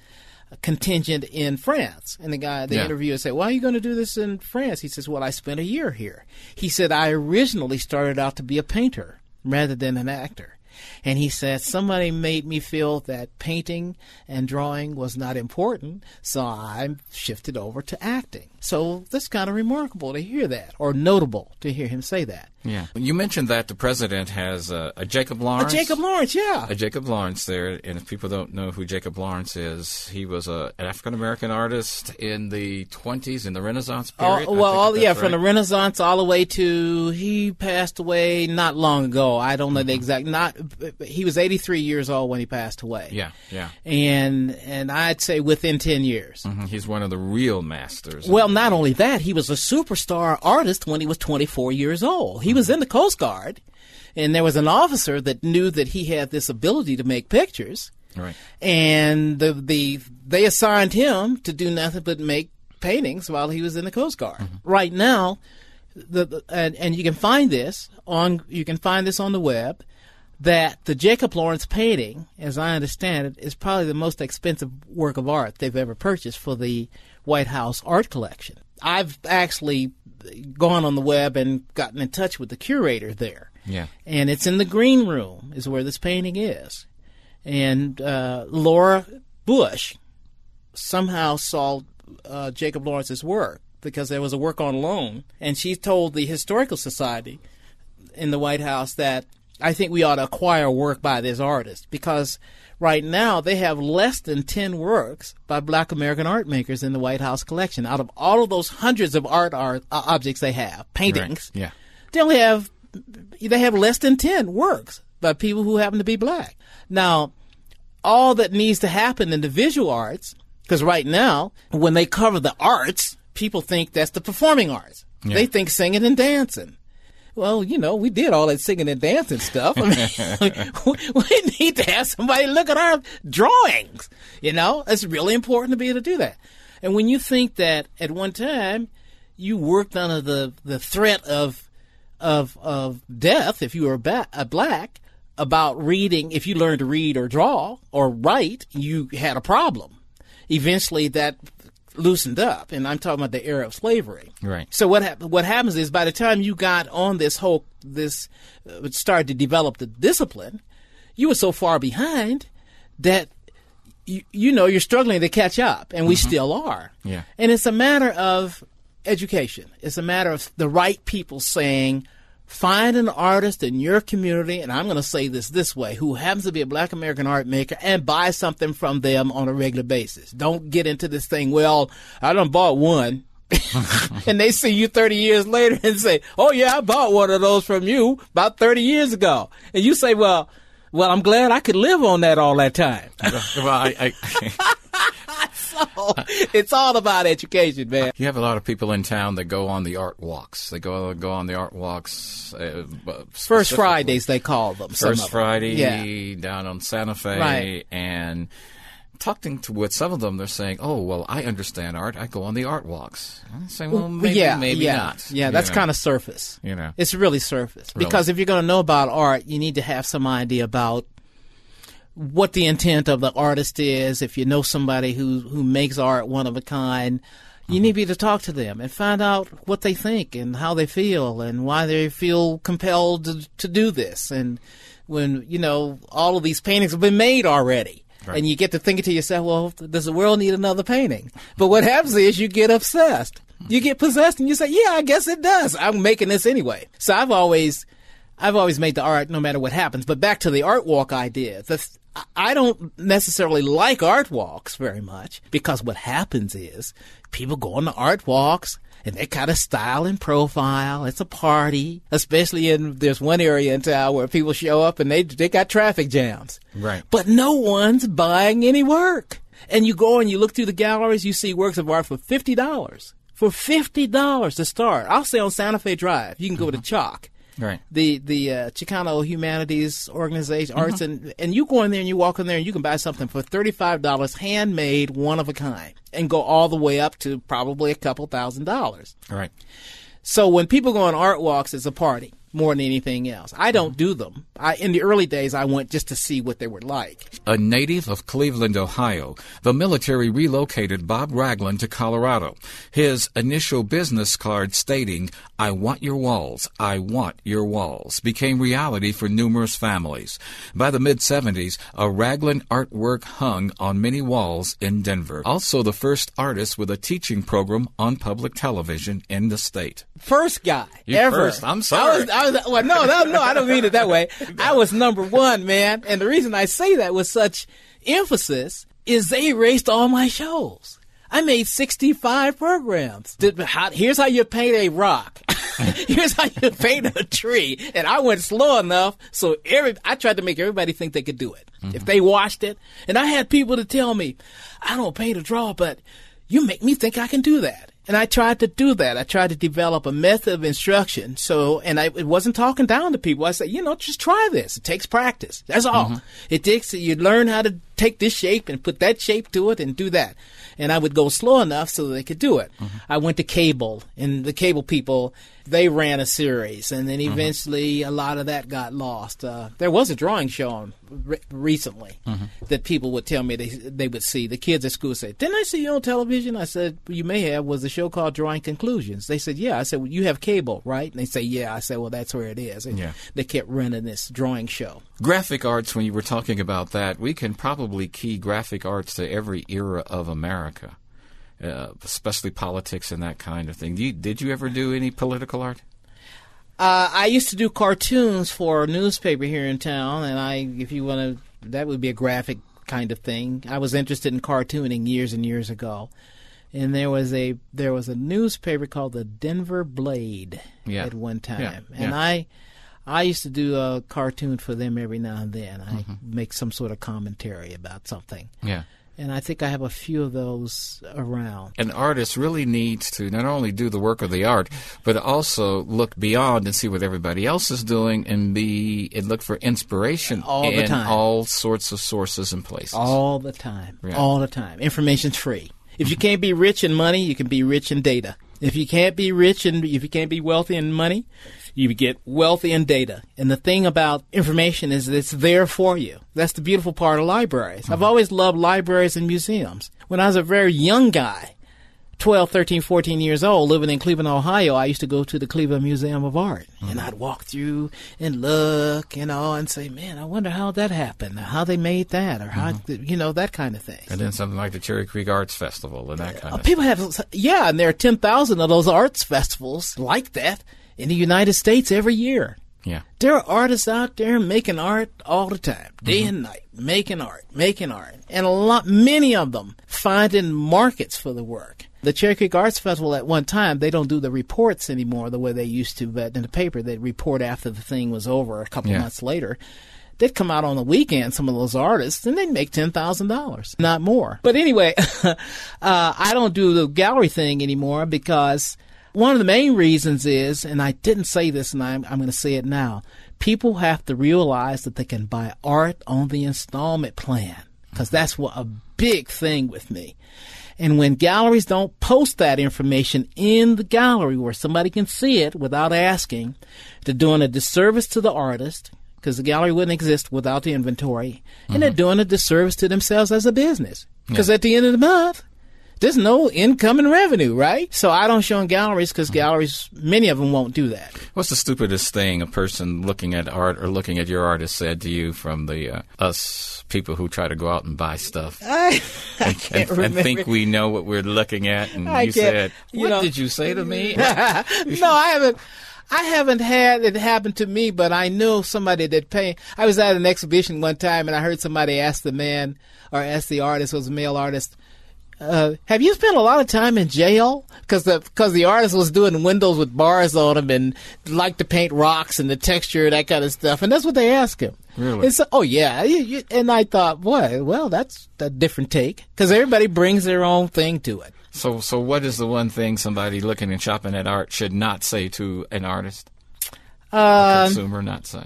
contingent in France. And the guy, the Yeah. interviewer said, Why are you going to do this in France? He says, Well, I spent a year here. He said, I originally started out to be a painter rather than an actor. And he said, Somebody made me feel that painting and drawing was not important, so I shifted over to acting. So that's kind of remarkable to hear that, or notable to hear him say that. Yeah. You mentioned that the president has uh, a Jacob Lawrence. A Jacob Lawrence, yeah. A Jacob Lawrence there, and if people don't know who Jacob Lawrence is, he was a, an African American artist in the 20s in the Renaissance period. Oh, well, all, yeah, right. from the Renaissance all the way to he passed away not long ago. I don't know mm-hmm. the exact. Not he was 83 years old when he passed away. Yeah, yeah. And and I'd say within 10 years. Mm-hmm. He's one of the real masters. Well, not only that, he was a superstar artist when he was 24 years old. He was in the Coast Guard, and there was an officer that knew that he had this ability to make pictures. Right. And the the they assigned him to do nothing but make paintings while he was in the Coast Guard. Mm-hmm. Right now, the, the, and, and you can find this on you can find this on the web that the Jacob Lawrence painting, as I understand it, is probably the most expensive work of art they've ever purchased for the White House art collection. I've actually gone on the web and gotten in touch with the curator there. Yeah. And it's in the green room is where this painting is. And uh, Laura Bush somehow saw uh, Jacob Lawrence's work because there was a work on loan, and she told the Historical Society in the White House that I think we ought to acquire work by this artist because right now they have less than 10 works by black American art makers in the White House collection. Out of all of those hundreds of art, art uh, objects they have, paintings, right. yeah. they only have they have less than 10 works by people who happen to be black. Now, all that needs to happen in the visual arts because right now when they cover the arts, people think that's the performing arts. Yeah. They think singing and dancing well, you know, we did all that singing and dancing stuff. I mean, we need to have somebody look at our drawings. You know, it's really important to be able to do that. And when you think that at one time you worked under the, the threat of of of death if you were ba- a black about reading, if you learned to read or draw or write, you had a problem. Eventually, that loosened up, and I'm talking about the era of slavery. Right. So what hap- what happens is by the time you got on this whole this uh, started to develop the discipline, you were so far behind that you you know you're struggling to catch up, and we mm-hmm. still are. Yeah. And it's a matter of education. It's a matter of the right people saying Find an artist in your community, and I'm going to say this this way, who happens to be a black American art maker and buy something from them on a regular basis. Don't get into this thing, well, I done bought one. and they see you 30 years later and say, oh yeah, I bought one of those from you about 30 years ago. And you say, well, well, I'm glad I could live on that all that time. well, I, I so it's all about education, man. You have a lot of people in town that go on the art walks. They go go on the art walks. Uh, First Fridays, they call them. First Friday yeah. down on Santa Fe, right. and talking to with some of them, they're saying, "Oh, well, I understand art. I go on the art walks." I'm saying, "Well, maybe, yeah, maybe yeah. not." Yeah, that's kind of surface. You know, it's really surface really? because if you're going to know about art, you need to have some idea about what the intent of the artist is. If you know somebody who who makes art one of a kind, you mm-hmm. need to be to talk to them and find out what they think and how they feel and why they feel compelled to, to do this. And when you know all of these paintings have been made already. Right. And you get to thinking to yourself, well, does the world need another painting? But what happens is you get obsessed. You get possessed and you say, yeah, I guess it does. I'm making this anyway. So I've always, I've always made the art no matter what happens. But back to the art walk idea. The, I don't necessarily like art walks very much because what happens is people go on the art walks and they kind of style and profile. It's a party, especially in there's one area in town where people show up and they they got traffic jams. Right. But no one's buying any work. And you go and you look through the galleries, you see works of art for fifty dollars. For fifty dollars to start. I'll say on Santa Fe Drive, you can go to uh-huh. Chalk right. the the uh, Chicano Humanities Organization, mm-hmm. Arts, and and you go in there and you walk in there and you can buy something for thirty five dollars, handmade, one of a kind, and go all the way up to probably a couple thousand dollars. Right. So when people go on art walks, it's a party. More than anything else. I don't mm-hmm. do them. I, in the early days, I went just to see what they were like. A native of Cleveland, Ohio, the military relocated Bob Ragland to Colorado. His initial business card stating, I want your walls, I want your walls, became reality for numerous families. By the mid 70s, a Ragland artwork hung on many walls in Denver. Also, the first artist with a teaching program on public television in the state. First guy You ever. first. I'm sorry. I was, I was, well, no, no, no, I don't mean it that way. I was number one, man. And the reason I say that with such emphasis is they erased all my shows. I made 65 programs. Did- how- Here's how you paint a rock. Here's how you paint a tree. And I went slow enough so every I tried to make everybody think they could do it. Mm-hmm. If they watched it. And I had people to tell me, I don't paint or draw, but you make me think I can do that. And I tried to do that. I tried to develop a method of instruction. So, and I it wasn't talking down to people. I said, you know, just try this. It takes practice. That's all. Mm-hmm. It takes, you learn how to take this shape and put that shape to it and do that. And I would go slow enough so they could do it. Mm-hmm. I went to cable and the cable people, they ran a series and then eventually a lot of that got lost. Uh, there was a drawing show on re- recently that people would tell me they, they would see. The kids at school say, didn't I see you on television? I said, you may have. Was a show called Drawing Conclusions. They said, yeah. I said, well, you have cable, right? And they say, yeah. I said, well, that's where it is. And Yeah. they kept running this drawing show. Graphic arts, when you were talking about that, we can probably key graphic arts to every era of America, uh, especially politics and that kind of thing. You, did you ever do any political art? Uh, I used to do cartoons for a newspaper here in town, and I, if you want to, that would be a graphic kind of thing. I was interested in cartooning years and years ago, and there was a there was a newspaper called the Denver Blade Yeah. at one time, Yeah, and yeah. I. I used to do a cartoon for them every now and then. I make some sort of commentary about something. Yeah. And I think I have a few of those around. An artist really needs to not only do the work of the art, but also look beyond and see what everybody else is doing, and be and look for inspiration All the in time. all sorts of sources and places. All the time. All the time. Information's free. If you can't be rich in money, you can be rich in data. If you can't be rich and if you can't be wealthy in money, you get wealth in data. And the thing about information is that it's there for you. That's the beautiful part of libraries. I've mm-hmm. always loved libraries and museums. When I was a very young guy, 12, 13, 14 years old, living in Cleveland, Ohio, I used to go to the Cleveland Museum of Art. And mm-hmm. I'd walk through and look, you know, and say, man, I wonder how that happened, how they made that, or how, mm-hmm. you know, that kind of thing. and then something like the Cherry Creek Arts Festival and that uh, kind Uh, of people have, yeah, and there are 10,000 of those arts festivals like that in the United States every year. Yeah. There are artists out there making art all the time, day and night, making art, making art, and a lot, many of them finding markets for the work. The Cherry Creek Arts Festival at one time, they don't do the reports anymore the way they used to, but in the paper, they'd report after the thing was over a couple Yeah. months later. They'd come out on the weekend, some of those artists, and they'd make $10,000, not more. But anyway, uh, I don't do the gallery thing anymore because one of the main reasons is, and I didn't say this and I'm, I'm going to say it now, people have to realize that they can buy art on the installment plan because that's what a big thing with me. And when galleries don't post that information in the gallery where somebody can see it without asking, they're doing a disservice to the artist because the gallery wouldn't exist without the inventory, and they're mm-hmm. doing a disservice to themselves as a business because at the end of the month, there's no income and revenue, right? So I don't show in galleries because galleries, many of them won't do that. What's the stupidest thing a person looking at art or looking at your art has said to you from the uh, us people who try to go out and buy stuff I, I and, and remember. think we know what we're looking at? And I you said, you "What know- did you say to me?" no, I haven't. I haven't had it happen to me, but I know somebody that pay. I was at an exhibition one time, and I heard somebody ask the man or ask the artist, was a male artist, uh, "Have you spent a lot of time in jail?" Because the because the artist was doing windows with bars on them and liked to paint rocks and the texture that kind of stuff, and that's what they asked him. Really? So, oh yeah, and I thought, boy, well, that's a different take because everybody brings their own thing to it. So, so what is the one thing somebody looking and shopping at art should not say to an artist, a Um, consumer, not say?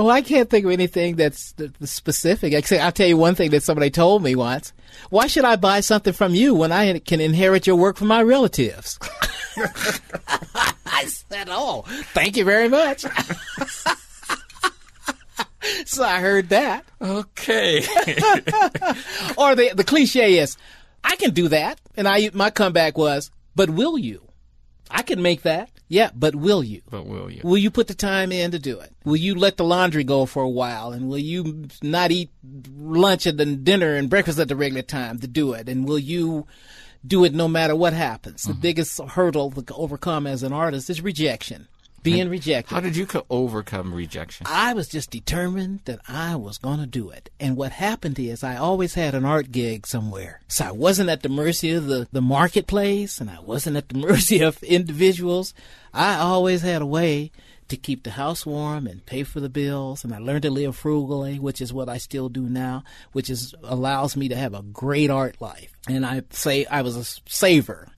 Well, I can't think of anything that's th- th- specific. Except I'll tell you one thing that somebody told me once. Why should I buy something from you when I can inherit your work from my relatives? I said, "Oh, thank you very much." so I heard that. Okay. or the the cliche is, I can do that, and I my comeback was, but will you? I can make that. Yeah, but will you? but will you? Will you put the time in to do it? Will you let the laundry go for a while? And will you not eat lunch and then dinner and breakfast at the regular time to do it? And will you do it no matter what happens? The mm-hmm. biggest hurdle to overcome as an artist is rejection. Being rejected. How did you co- overcome rejection? I was just determined that I was going to do it. And what happened is I always had an art gig somewhere. So I wasn't at the mercy of the, the marketplace and I wasn't at the mercy of individuals. I always had a way to keep the house warm and pay for the bills. And I learned to live frugally, which is what I still do now, which is allows me to have a great art life. And I say I was a saver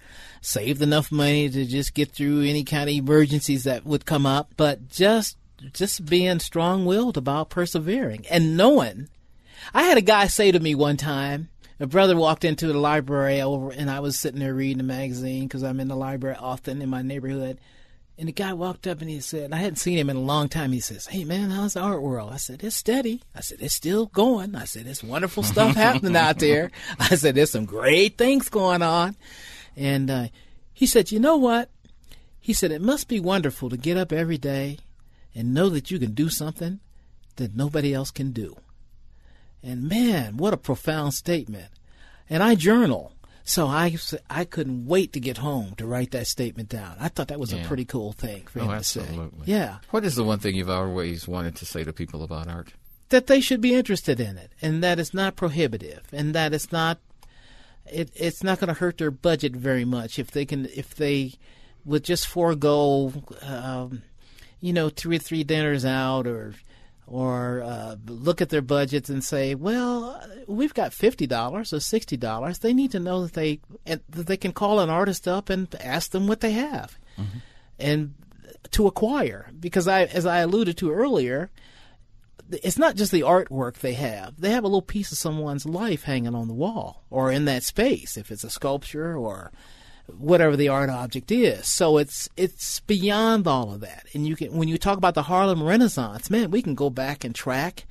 saved enough money to just get through any kind of emergencies that would come up, but just just being strong-willed about persevering and knowing. I had a guy say to me one time, a brother walked into the library over, and I was sitting there reading a magazine because I'm in the library often in my neighborhood. And the guy walked up and he said, I hadn't seen him in a long time. He says, Hey man, how's the art world? I said, It's steady. I said, It's still going. I said, It's wonderful stuff happening out there. I said, There's some great things going on. And uh, he said, You know what? He said, It must be wonderful to get up every day and know that you can do something that nobody else can do. And man, what a profound statement. And I journal. So I, I couldn't wait to get home to write that statement down. I thought that was a pretty cool thing for Oh, him to say. Yeah. What is the one thing you've always wanted to say to people about art? that they should be interested in it and that it's not prohibitive and that it's not it, it's not going to hurt their budget very much if they can if they would just forego um, you know two or three dinners out or or uh, look at their budgets and say well we've got fifty dollars or sixty dollars. They need to know that they that they can call an artist up and ask them what they have and to acquire. Because I as I alluded to earlier it's not just the artwork they have. They have a little piece of someone's life hanging on the wall or in that space, if it's a sculpture or whatever the art object is. So it's it's beyond all of that. And you can when you talk about the Harlem Renaissance, man, we can go back and track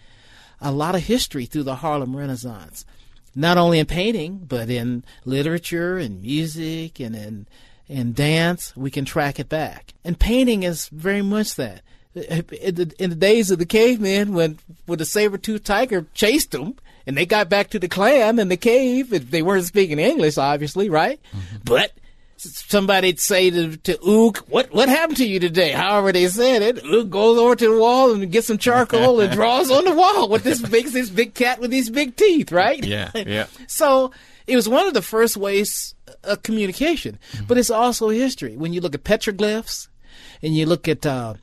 a lot of history through the Harlem Renaissance. Not only in painting, but in literature and music and in in dance, we can track it back. And painting is very much that in the, in the days of the cavemen when when the saber-toothed tiger chased them and they got back to the clan in the cave they weren't speaking english obviously right? But somebody'd say to, to ook what what happened to you today? However they said it ook goes over to the wall and gets some charcoal and draws on the wall with this big this big cat with these big teeth right? Yeah, yeah. so it was one of the first ways of communication, but it's also history. When you look at petroglyphs and you look at uh,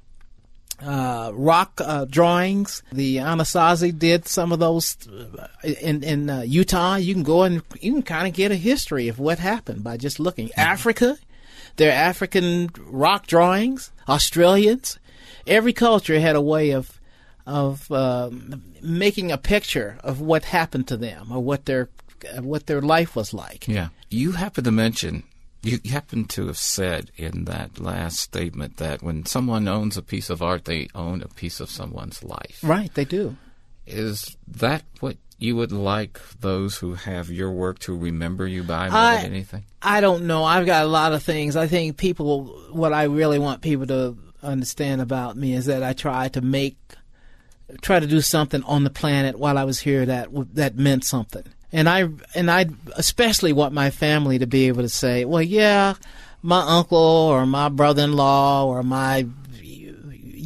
uh, rock uh, drawings, the Anasazi did some of those uh, in in uh, Utah. You can go and you can kind of get a history of what happened by just looking. Africa, their African rock drawings. Australians, every culture had a way of of um making a picture of what happened to them or what their what their life was like. Yeah. You happen to mention, you happen to have said in that last statement that when someone owns a piece of art, they own a piece of someone's life. Right, they do. Is that what you would like those who have your work to remember you by more I- than anything? I don't know. I've got a lot of things. I think people, what I really want people to understand about me is that I try to make, try to do something on the planet while I was here that that meant something. And I and I especially want my family to be able to say, well, yeah, my uncle or my brother-in-law or my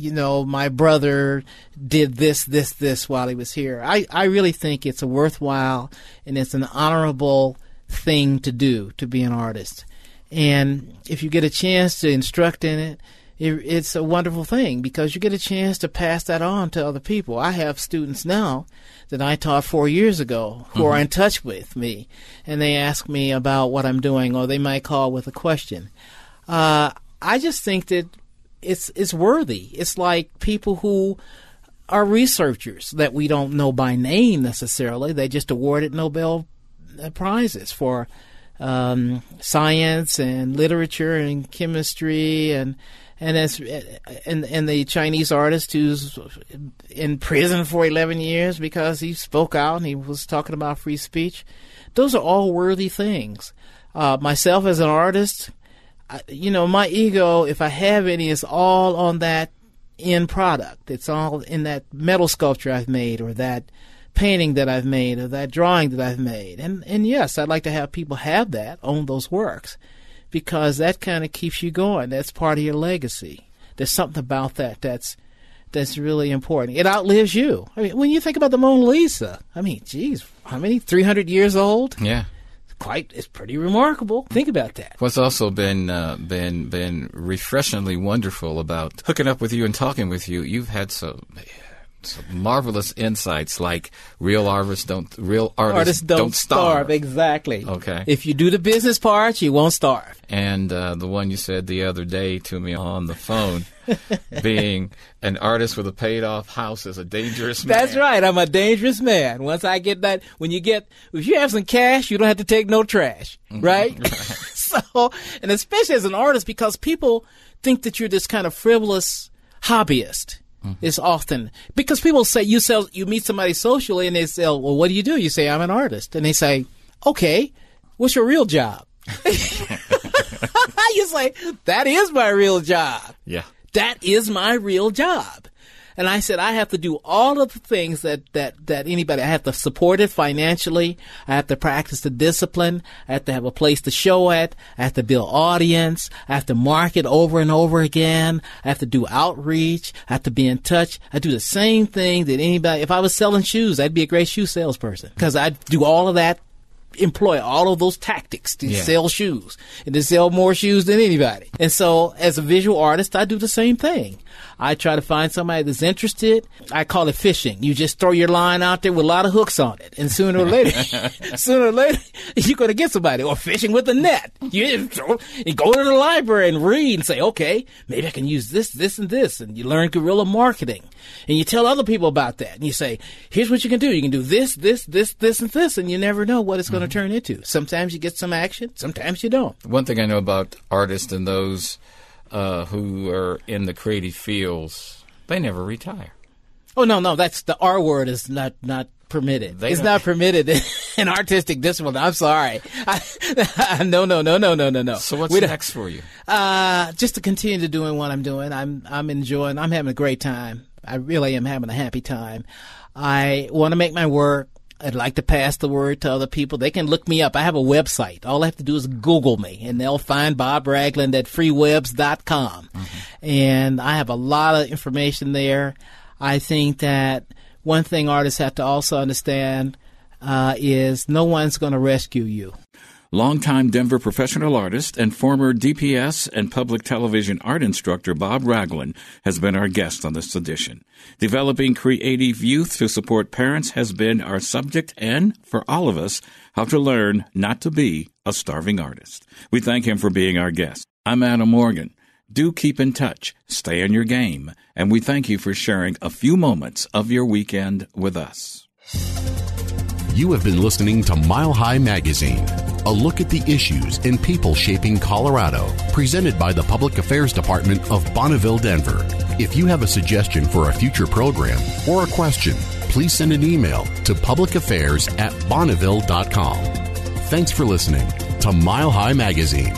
you know, my brother did this, this, this while he was here. I, I really think it's a worthwhile and it's an honorable thing to do to be an artist. And if you get a chance to instruct in it, it, it's a wonderful thing because you get a chance to pass that on to other people. I have students now that I taught four years ago who are in touch with me, and they ask me about what I'm doing, or they might call with a question. Uh, I just think that it's it's worthy. It's like people who are researchers that we don't know by name necessarily. They just awarded Nobel prizes for um, science and literature and chemistry and and as and and the Chinese artist who's in prison for 11 years because he spoke out and he was talking about free speech. Those are all worthy things. Uh, myself as an artist, I, you know, my ego, if I have any, is all on that end product. It's all in that metal sculpture I've made or that painting that I've made or that drawing that I've made. And and yes, I'd like to have people have that, own those works because that kind of keeps you going. That's part of your legacy. There's something about that that's that's really important. It outlives you. I mean, when you think about the Mona Lisa, I mean, geez, how many? Three hundred years old? Yeah. Quite, it's pretty remarkable. Think about that. What's also been uh, been been refreshingly wonderful about hooking up with you and talking with you. You've had so marvelous insights like real artists don't real artists, artists don't, don't starve. starve. exactly okay if you do the business part you won't starve and uh, the one you said the other day to me on the phone being an artist with a paid off house is a dangerous man that's right i'm a dangerous man once i get that when you get if you have some cash you don't have to take no trash mm-hmm. right, right. so and especially as an artist because people think that you're this kind of frivolous hobbyist Mm-hmm. It's often because people say you sell, you meet somebody socially and they say, well, what do you do? You say, I'm an artist. And they say, okay, what's your real job? you say, that is my real job. Yeah. That is my real job. And I said, I have to do all of the things that, that, that anybody, I have to support it financially. I have to practice the discipline. I have to have a place to show it. I have to build audience. I have to market over and over again. I have to do outreach. I have to be in touch. I do the same thing that anybody, if I was selling shoes, I'd be a great shoe salesperson because I'd do all of that employ all of those tactics to yeah. sell shoes and to sell more shoes than anybody. And so as a visual artist, I do the same thing. I try to find somebody that's interested. I call it fishing. You just throw your line out there with a lot of hooks on it, and sooner or later, sooner or later, you're going to get somebody. Or fishing with a net. You, throw, you go to the library and read and say, okay, maybe I can use this, this, and this, and you learn guerrilla marketing, and you tell other people about that, and you say, here's what you can do. You can do this, this, this, this, and this, and you never know what it's going to mm-hmm. turn into. Sometimes you get some action, sometimes you don't. One thing I know about artists and those uh, who are in the creative fields, they never retire. Oh no, no, that's the R word is not not permitted. They it's don't. not permitted in artistic discipline. I'm sorry. I, no, no, no, no, no, no, no. So what's we next for you? Uh, just to continue to doing what I'm doing. I'm I'm enjoying. I'm having a great time. I really am having a happy time. I want to make my work I'd like to pass the word to other people. They can look me up. I have a website. All I have to do is Google me, and they'll find Bob Ragland at freewebs.com. Mm-hmm. And I have a lot of information there. I think that one thing artists have to also understand uh, is no one's going to rescue you. Longtime Denver professional artist and former DPS and public television art instructor Bob Ragland has been our guest on this edition. Developing creative youth to support parents has been our subject and, for all of us, how to learn not to be a starving artist. We thank him for being our guest. I'm Adam Morgan. Do keep in touch, stay on your game, and we thank you for sharing a few moments of your weekend with us. You have been listening to Mile High Magazine, a look at the issues and people shaping Colorado, presented by the Public Affairs Department of Bonneville, Denver. If you have a suggestion for a future program or a question, please send an email to publicaffairs at bonneville.com. Thanks for listening to Mile High Magazine.